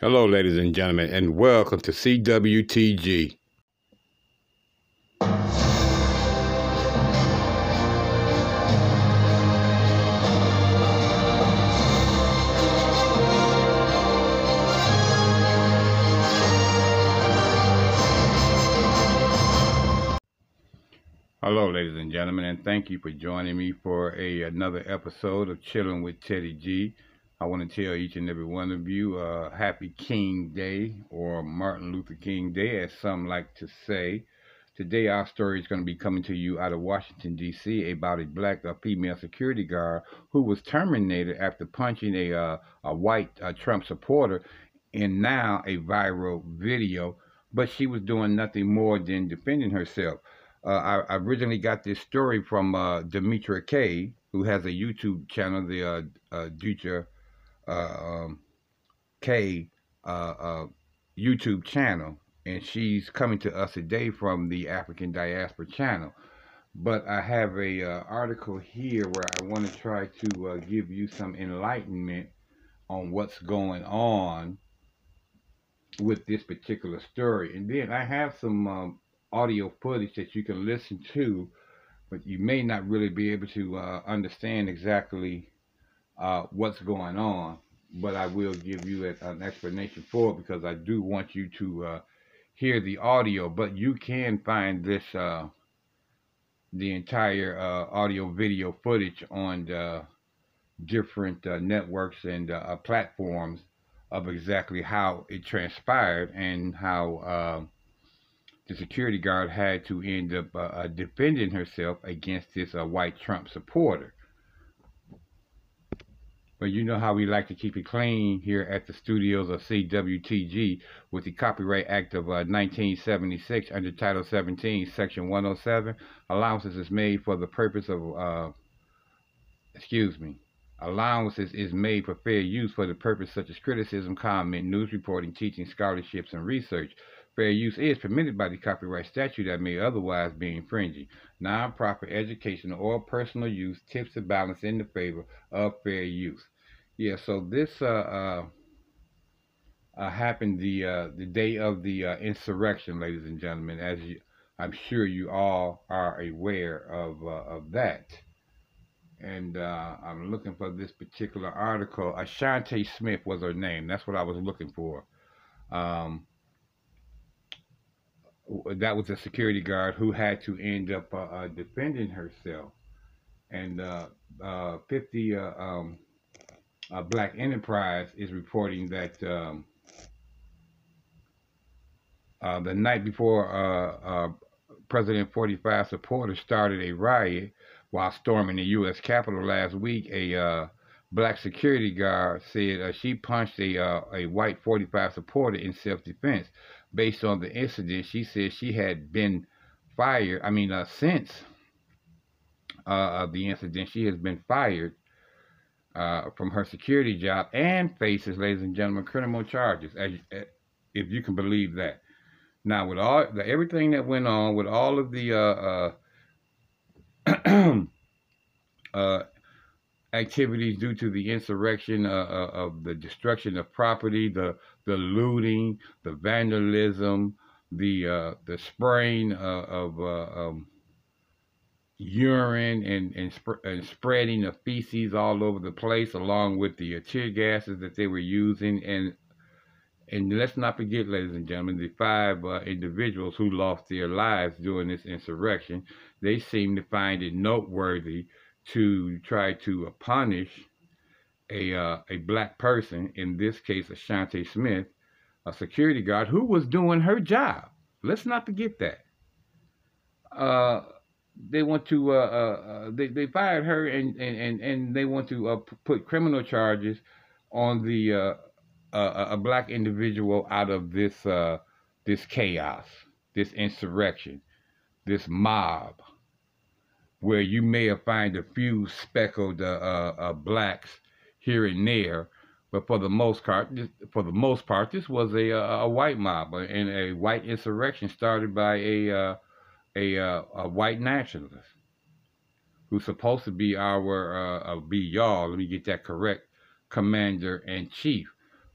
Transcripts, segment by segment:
Hello, ladies and gentlemen, and welcome to CWTG. Hello, ladies and gentlemen, and thank you for joining me for a another episode of Chilling with Teddy G. I want to tell each and every one of you uh, Happy King Day or Martin Luther King Day, as some like to say. Today, our story is going to be coming to you out of Washington, D.C., about a black female security guard who was terminated after punching a, uh, a white uh, Trump supporter in now a viral video, but she was doing nothing more than defending herself. Uh, I, originally got this story from uh, Demetra K, who has a YouTube channel, the uh, uh, um, K uh, uh, YouTube channel, and she's coming to us today from the African Diaspora channel. But I have a uh, article here where I want to try to uh, give you some enlightenment on what's going on with this particular story. And then I have some um, audio footage that you can listen to, but you may not really be able to uh, understand exactly uh, what's going on, but I will give you a, an explanation for it because I do want you to uh, hear the audio. But you can find this, uh, the entire uh, audio video footage on the different uh, networks and uh, platforms of exactly how it transpired and how the security guard had to end up defending herself against this white Trump supporter. But you know how we like to keep it clean here at the studios of CWTG with the Copyright Act of uh, 1976 under Title 17, Section 107. Allowances is made for the purpose of, uh, excuse me, allowances is made for fair use for the purpose such as criticism, comment, news reporting, teaching, scholarships, and research. Fair use is permitted by the copyright statute that may otherwise be infringing. Non-profit educational or personal use tips the balance in the favor of fair use. Yeah, so this uh, uh, uh, happened the uh, the day of the uh, insurrection, ladies and gentlemen. As you, I'm sure you all are aware of uh, of that. And I'm looking for this particular article. Ashanti Smith was her name. That's what I was looking for. Um, that was a security guard who had to end up defending herself. And 50 um, uh, Black Enterprise is reporting that um, uh, the night before uh, uh President 45 supporters started a riot while storming the U.S. Capitol last week, a uh, black security guard said uh, she punched a, a white 45 supporter in self-defense. Based on the incident, she said she had been fired. I mean, since the incident, she has been fired uh, from her security job and faces, ladies and gentlemen, criminal charges, as, as, if you can believe that. Now, with all the, everything that went on, with all of the uh, uh, uh activities due to the insurrection uh, uh, of the destruction of property, the the looting, the vandalism, the the spraying of um, urine and, and, sp and spreading of feces all over the place along with the uh, tear gases that they were using. And and let's not forget ladies and gentlemen the five uh, individuals who lost their lives during this insurrection. They seem to find it noteworthy to try to punish a uh, a black person in this case Ashanti Smith a security guard who was doing her job. Let's not forget that. Uh, they want to uh, uh, uh, they they fired her and and and they want to uh, put criminal charges on the uh, uh, a black individual out of this uh, this chaos, this insurrection, this mob, where you may find a few speckled uh, uh, uh, blacks here and there, but for the most part, for the most part, this was a a white mob and a white insurrection started by a uh, a, uh, a white nationalist who's supposed to be our, uh, uh, be y'all, let me get that correct, commander and chief.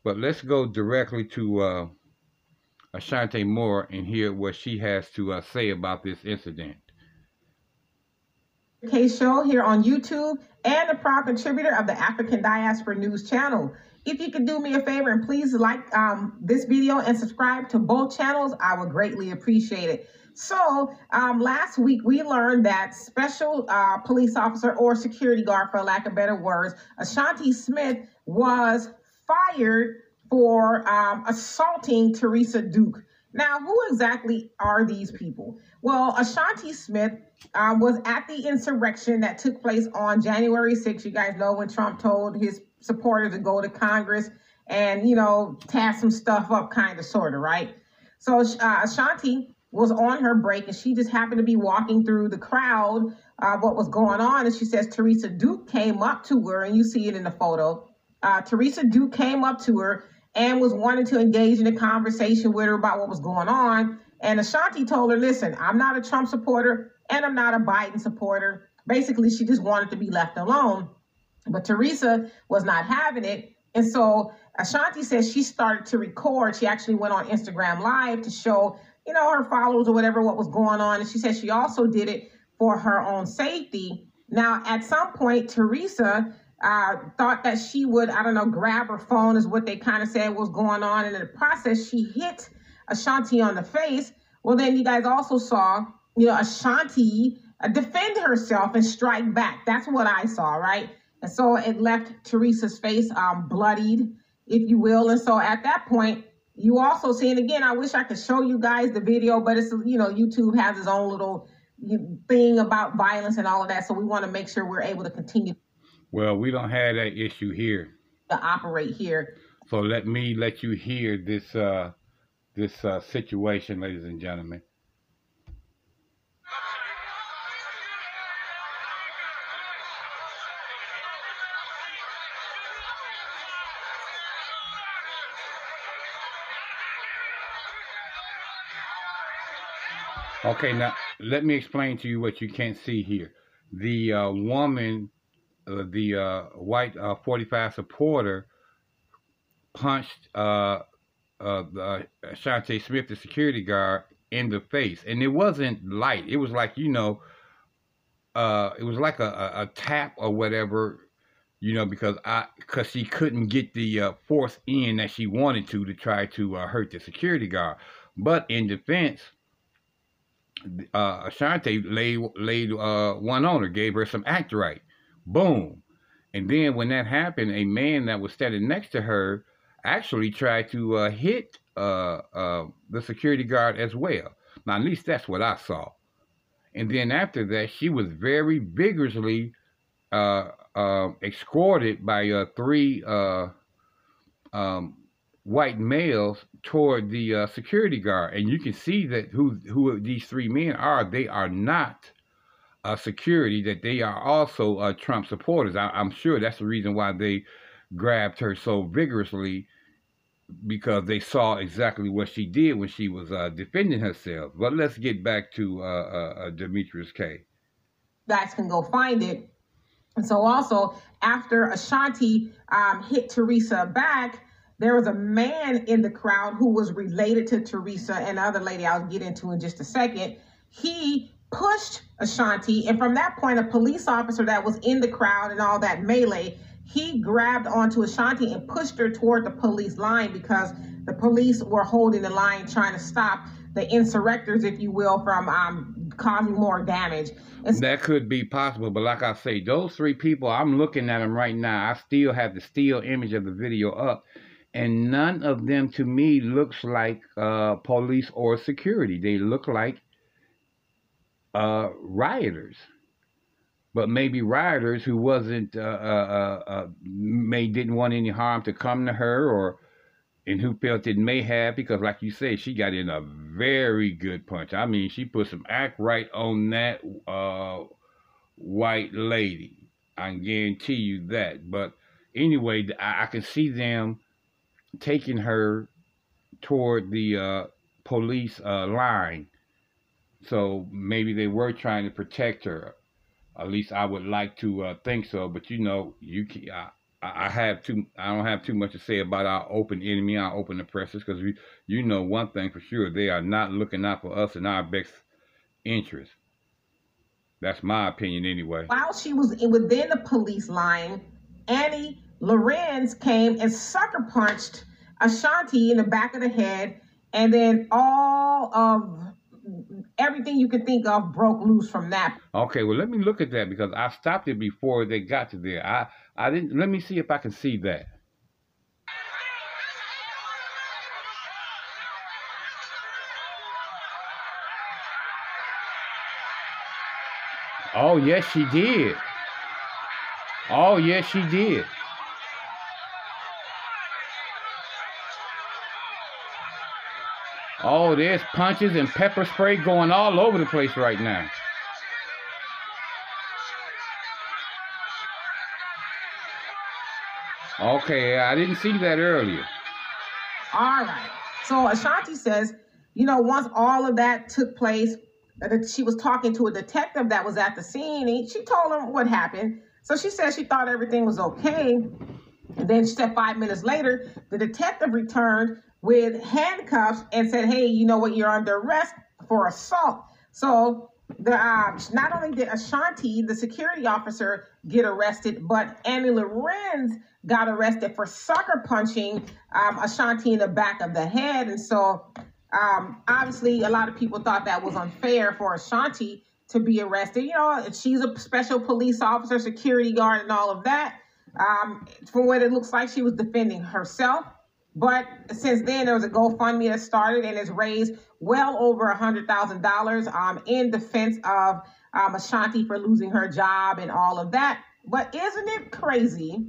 But let's go directly to uh, Ashanti Moore and hear what she has to uh, say about this incident. K Show here on YouTube and a proud contributor of the African Diaspora News channel. If you could do me a favor and please like um, this video and subscribe to both channels, I would greatly appreciate it. So um, last week we learned that special uh, police officer or security guard, for lack of better words, Ashanti Smith was fired for um, assaulting Teresa Duke. Now, who exactly are these people? Well, Ashanti Smith um, was at the insurrection that took place on January 6th. You guys know when Trump told his supporters to go to Congress and, you know, task some stuff up, kind of, sort of, right? So uh, Ashanti was on her break and she just happened to be walking through the crowd, uh, what was going on. And she says Teresa Duke came up to her, and you see it in the photo. Uh, Teresa Duke came up to her and was wanting to engage in a conversation with her about what was going on. And Ashanti told her, listen, I'm not a Trump supporter and I'm not a Biden supporter. Basically, she just wanted to be left alone. But Teresa was not having it. And so Ashanti says she started to record. She actually went on Instagram Live to show, you know, her followers or whatever what was going on. And she said she also did it for her own safety. Now, at some point, Teresa thought that she would, I don't know, grab her phone, is what they kind of said was going on. And in the process, she hit Ashanti on the face. Well, then you guys also saw, you know, Ashanti uh, defend herself and strike back. That's what I saw, right? And so it left Teresa's face um, bloodied, if you will. And so at that point, you also see, and again, I wish I could show you guys the video, but it's, you know, YouTube has its own little thing about violence and all of that. So we want to make sure we're able to continue. Well, we don't have that issue here. To operate here. So let me let you hear this uh, this uh, situation, ladies and gentlemen. Okay, now let me explain to you what you can't see here. The uh, woman, the uh, white uh, 45 supporter, punched uh, uh, uh, Shante Smith, the security guard, in the face, and it wasn't light. It was like you know, uh, it was like a, a, a tap or whatever, you know, because I because she couldn't get the uh, force in that she wanted to to try to uh, hurt the security guard. But in defense, uh, Ashanti laid laid uh, one on her, gave her some act right. Boom. And then when that happened, a man that was standing next to her actually tried to uh, hit uh, uh, the security guard as well. Now, at least that's what I saw. And then after that, she was very vigorously uh, uh, escorted by uh, three um, white males toward the security guard. And you can see that who, who these three men are. They are not security, that they are also Trump supporters. I, I'm sure that's the reason why they grabbed her so vigorously because they saw exactly what she did when she was uh, defending herself. But let's get back to uh, uh, uh Demetrius K. Guys can go find it. And so also after Ashanti um, hit Teresa back, there was a man in the crowd who was related to Teresa and other lady I'll get into in just a second. He pushed Ashanti, and from that point, a police officer that was in the crowd and all that melee he grabbed onto Ashanti and pushed her toward the police line because the police were holding the line trying to stop the insurrectors, if you will, from um, causing more damage. And that could be possible, but like I say, those three people, I'm looking at them right now. I still have the still image of the video up, and none of them to me looks like uh, police or security. They look like uh, rioters. But maybe rioters who wasn't uh, uh, uh, uh, may didn't want any harm to come to her or and who felt it may have because like you said she got in a very good punch. I mean she put some act right on that uh, white lady. I guarantee you that. But anyway i, I can see them taking her toward the uh, police uh, line so maybe they were trying to protect her at least I would like to uh, think so. But you know, you can, I, I, have too. I don't have too much to say about our open enemy, our open oppressors, because we, you know, one thing for sure, they are not looking out for us and our best interest. That's my opinion, anyway. While she was within the police line, Annie Lorenz came and sucker punched Ashanti in the back of the head, and then all of everything you could think of broke loose from that. Okay, well let me look at that because I stopped it before they got to there. I I didn't let me see if I can see that. Oh yes she did. Oh yes she did. Oh, there's punches and pepper spray going all over the place right now. Okay, I didn't see that earlier. All right. So Ashanti says, you know, once all of that took place, that she was talking to a detective that was at the scene. And she told him what happened. So she said she thought everything was okay. And then she said five minutes later, the detective returned with handcuffs and said, "Hey, you know what? You're under arrest for assault." So the uh, not only did Ashanti, the security officer, get arrested, but Annie Lorenz got arrested for sucker punching um, Ashanti in the back of the head, and so um, obviously a lot of people thought that was unfair for Ashanti to be arrested. You know, she's a special police officer, security guard, and all of that. Um, from what it looks like, she was defending herself. But since then, there was a GoFundMe that started and has raised well over a hundred thousand dollars um, in defense of um, Ashanti for losing her job and all of that. But isn't it crazy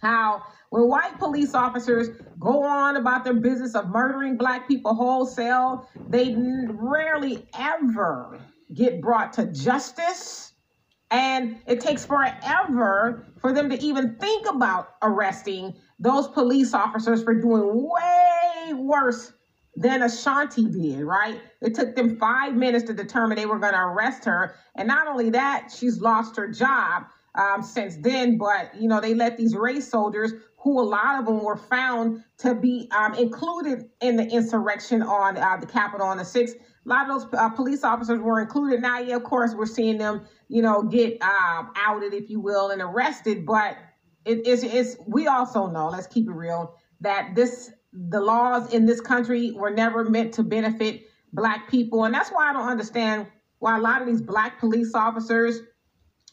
how when white police officers go on about their business of murdering black people wholesale, they rarely ever get brought to justice. And it takes forever for them to even think about arresting those police officers for doing way worse than Ashanti did, right? It took them five minutes to determine they were going to arrest her. And not only that, she's lost her job um, since then, but, you know, they let these race soldiers, who a lot of them were found to be um, included in the insurrection on uh, the Capitol on the 6th. A lot of those uh, police officers were included. Now, yeah, of course, we're seeing them, you know, get um, outed, if you will, and arrested. But it is it's we also know let's keep it real that this the laws in this country were never meant to benefit black people and that's why i don't understand why a lot of these black police officers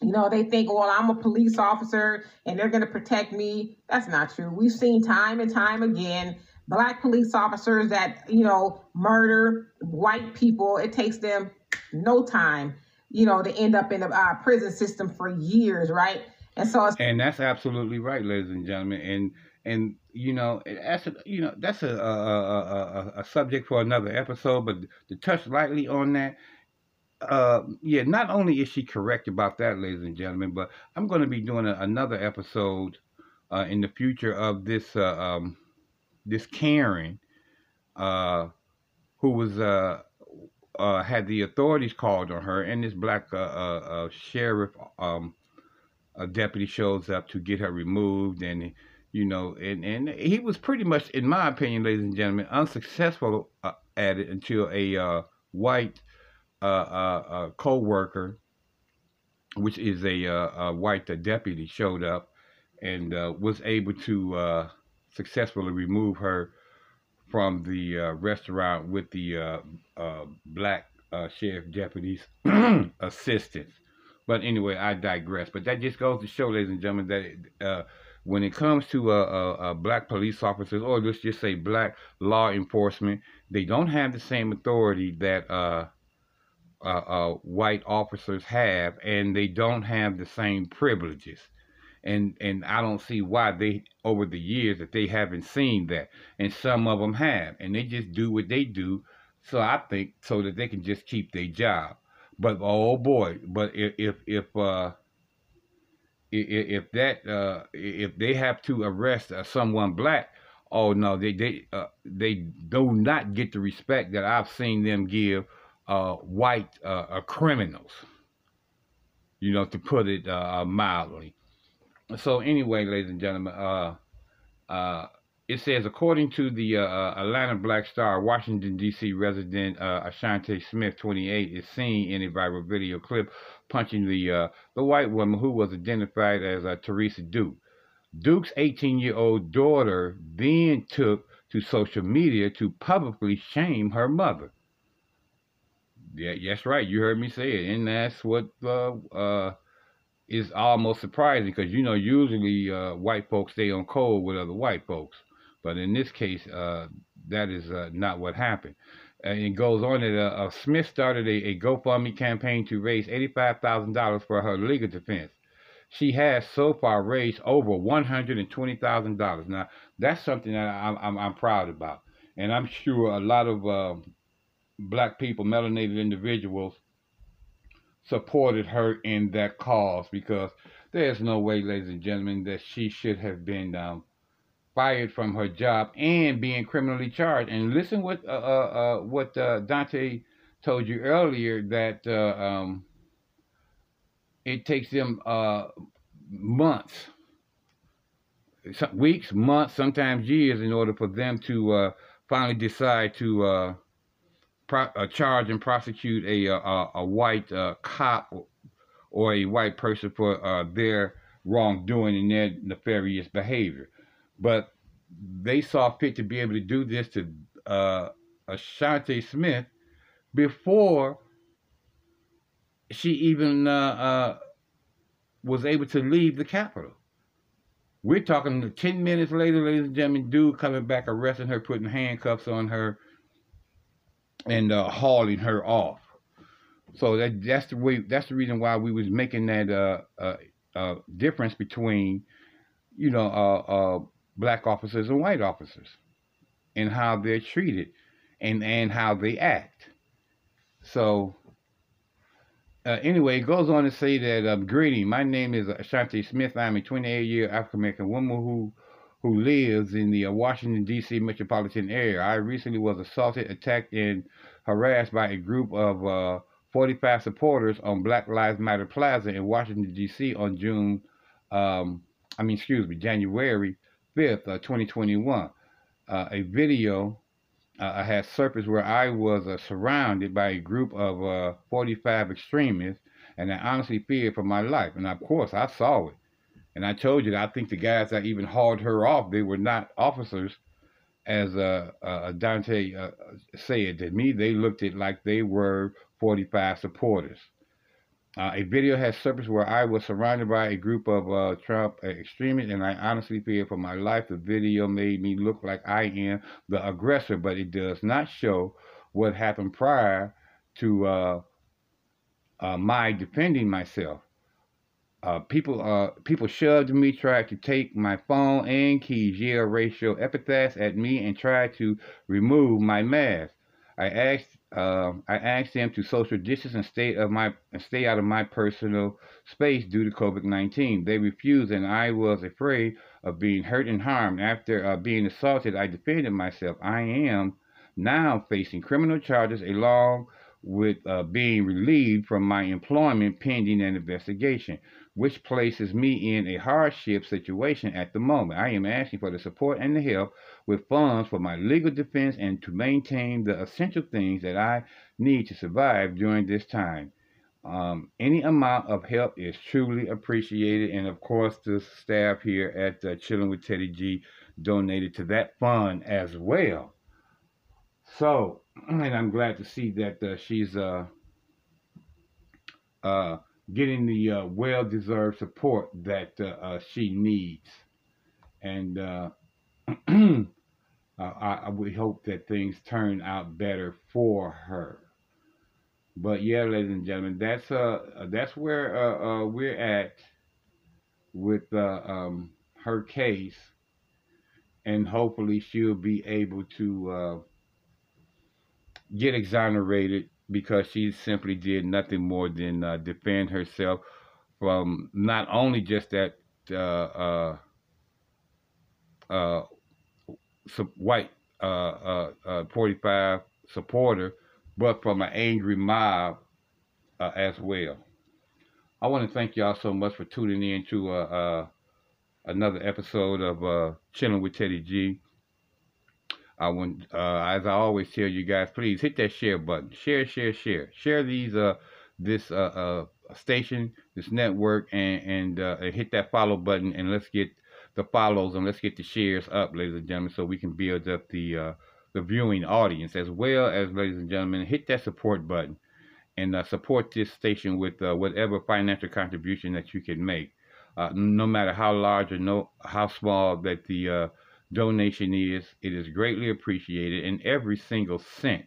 you know they think well i'm a police officer and they're going to protect me that's not true we've seen time and time again black police officers that you know murder white people it takes them no time you know to end up in a uh, prison system for years right and so, and that's absolutely right, ladies and gentlemen. And and you know that's a, you know that's a a, a, a subject for another episode. But to touch lightly on that, uh, yeah, not only is she correct about that, ladies and gentlemen, but I'm going to be doing a, another episode uh, in the future of this uh, um, this Karen, uh, who was uh, uh, had the authorities called on her, and this black uh, uh, uh sheriff um, deputy shows up to get her removed and you know and and he was pretty much in my opinion ladies and gentlemen unsuccessful at it until a white co-worker which is a, a white deputy showed up and was able to successfully remove her from the restaurant with the black sheriff deputy's assistance but anyway, I digress. But that just goes to show, ladies and gentlemen, that uh, when it comes to uh, uh, uh, black police officers, or let's just say black law enforcement, they don't have the same authority that uh, uh, white officers have, and they don't have the same privileges. And and I don't see why they over the years that they haven't seen that, and some of them have, and they just do what they do. So I think so that they can just keep their job. But oh boy, but if if if uh, if, if that uh, if they have to arrest uh, someone black, oh no, they they uh, they do not get the respect that I've seen them give uh, white uh, criminals. You know, to put it uh, mildly. So anyway, ladies and gentlemen, uh, uh, it says according to the uh, uh Atlanta Black Star, Washington D.C. resident uh, Ashanti Smith, 28, is seen in a viral video clip punching the uh, the white woman who was identified as uh, Teresa Duke. Duke's 18-year-old daughter then took to social media to publicly shame her mother. Yeah, that's right. You heard me say it, and that's what is almost surprising because you know usually uh, white folks stay on cold with other white folks, but in this case, uh, that is uh, not what happened. And it goes on that uh, Smith started a, a GoFundMe campaign to raise eighty-five thousand dollars for her legal defense. She has so far raised over one hundred and twenty thousand dollars. Now that's something that I'm, I'm, I'm proud about, and I'm sure a lot of uh, black people, melanated individuals, supported her in that cause because there's no way, ladies and gentlemen, that she should have been um, fired from her job and being criminally charged. And listen what uh, uh, uh what uh, Dante told you earlier that uh, um, it takes them uh, months, weeks, months, sometimes years, in order for them to finally decide to pro, uh, charge and prosecute a uh, a, a white uh, cop or a white person for uh, their wrongdoing and their nefarious behavior. But they saw fit to be able to do this to uh, Ashanti Smith before she even uh, uh, was able to leave the Capitol. We're talking 10 minutes later, ladies and gentlemen, dude coming back, arresting her, putting handcuffs on her, and uh, hauling her off. So that that's the way that's the reason why we was making that uh, uh, uh difference between you know uh, uh, black officers and white officers and how they're treated and and how they act. So uh, anyway, it goes on to say that um, greeting. My name is Ashanti Smith. I'm a 28 year African American woman who who lives in the uh, Washington, D.C. metropolitan area. I recently was assaulted, attacked, and harassed by a group of uh, 45 supporters on Black Lives Matter Plaza in Washington, D.C. on June, um, I mean, excuse me, January 5th, uh, 2021. Uh, a video uh, had surfaced where I was uh, surrounded by a group of uh, 45 extremists, and I honestly feared for my life. And of course, I saw it. And I told you I think the guys that even hauled her off, they were not officers, as uh, uh, Dante uh, said. To me, they looked at like they were 45 supporters. Uh, a video has surfaced where I was surrounded by a group of uh, Trump extremists, and I honestly feared for my life. The video made me look like I am the aggressor, but it does not show what happened prior to uh, my defending myself. Uh, people uh, people shoved me, tried to take my phone and keys, yelled racial epithets at me, and tried to remove my mask. I asked uh, I asked them to social distance and stay of my stay out of my personal space due to COVID-19. They refused, and I was afraid of being hurt and harmed. After uh, being assaulted, I defended myself. I am now facing criminal charges along with uh, being relieved from my employment pending an investigation which places me in a hardship situation at the moment. I am asking for the support and the help with funds for my legal defense and to maintain the essential things that I need to survive during this time. Um, any amount of help is truly appreciated, and of course, the staff here at uh, Chilling with Teddy G donated to that fund as well. So, and I'm glad to see that uh, she's uh, uh, getting the uh, well-deserved support that uh, uh, she needs. And uh, I, I would hope that things turn out better for her. But yeah, ladies and gentlemen, that's uh that's where uh, we're at with um, her case, and hopefully she'll be able to get exonerated because she simply did nothing more than uh, defend herself from not only just that uh, uh, uh white uh, uh, 45 supporter, but from an angry mob as well. I want to thank y'all so much for tuning in to another episode of Chilling with Teddy G. I want, uh, as I always tell you guys, please hit that share button. Share, share, share. Share these, uh, this uh, uh, station, this network, and and, uh, hit that follow button, and let's get the follows and let's get the shares up, ladies and gentlemen, so we can build up the uh, the viewing audience as well as, ladies and gentlemen, hit that support button and uh, support this station with uh, whatever financial contribution that you can make, uh, no matter how large or no how small that the uh, donation is. It is greatly appreciated, and every single cent,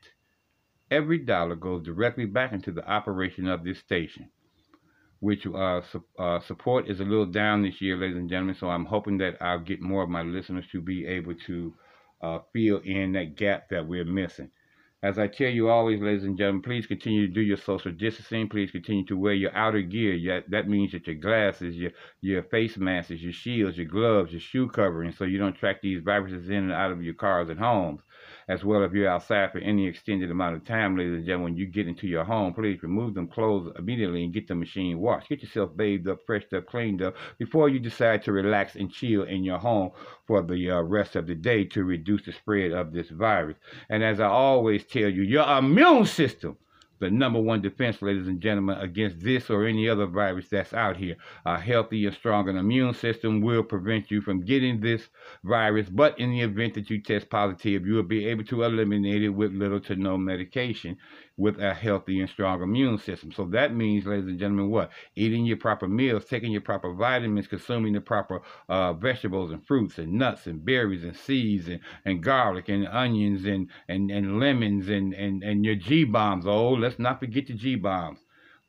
every dollar goes directly back into the operation of this station. Which uh, su uh, support is a little down this year, ladies and gentlemen. So I'm hoping that I'll get more of my listeners to be able to uh, fill in that gap that we're missing. As I tell you always, ladies and gentlemen, please continue to do your social distancing. Please continue to wear your outer gear. That means that your glasses, your your face masks, your shields, your gloves, your shoe covering, so you don't track these viruses in and out of your cars and homes as well if you're outside for any extended amount of time, ladies and gentlemen, when you get into your home, please remove them clothes immediately and get the machine washed. Get yourself bathed up, freshed up, cleaned up before you decide to relax and chill in your home for the uh, rest of the day to reduce the spread of this virus. And as I always tell you, your immune system the number one defense, ladies and gentlemen, against this or any other virus that's out here. A healthy and strong immune system will prevent you from getting this virus, but in the event that you test positive, you will be able to eliminate it with little to no medication with a healthy and strong immune system. So that means, ladies and gentlemen, what? Eating your proper meals, taking your proper vitamins, consuming the proper uh, vegetables and fruits and nuts and berries and seeds and, and garlic and onions and, and, and lemons and, and, and your G-bombs. Oh, let's not forget the G-bombs.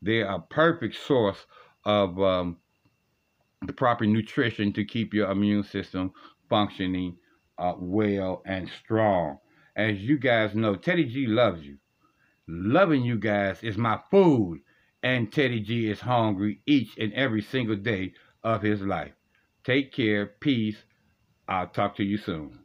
They're a perfect source of um, the proper nutrition to keep your immune system functioning uh, well and strong. As you guys know, Teddy G loves you loving you guys is my food. And Teddy G is hungry each and every single day of his life. Take care. Peace. I'll talk to you soon.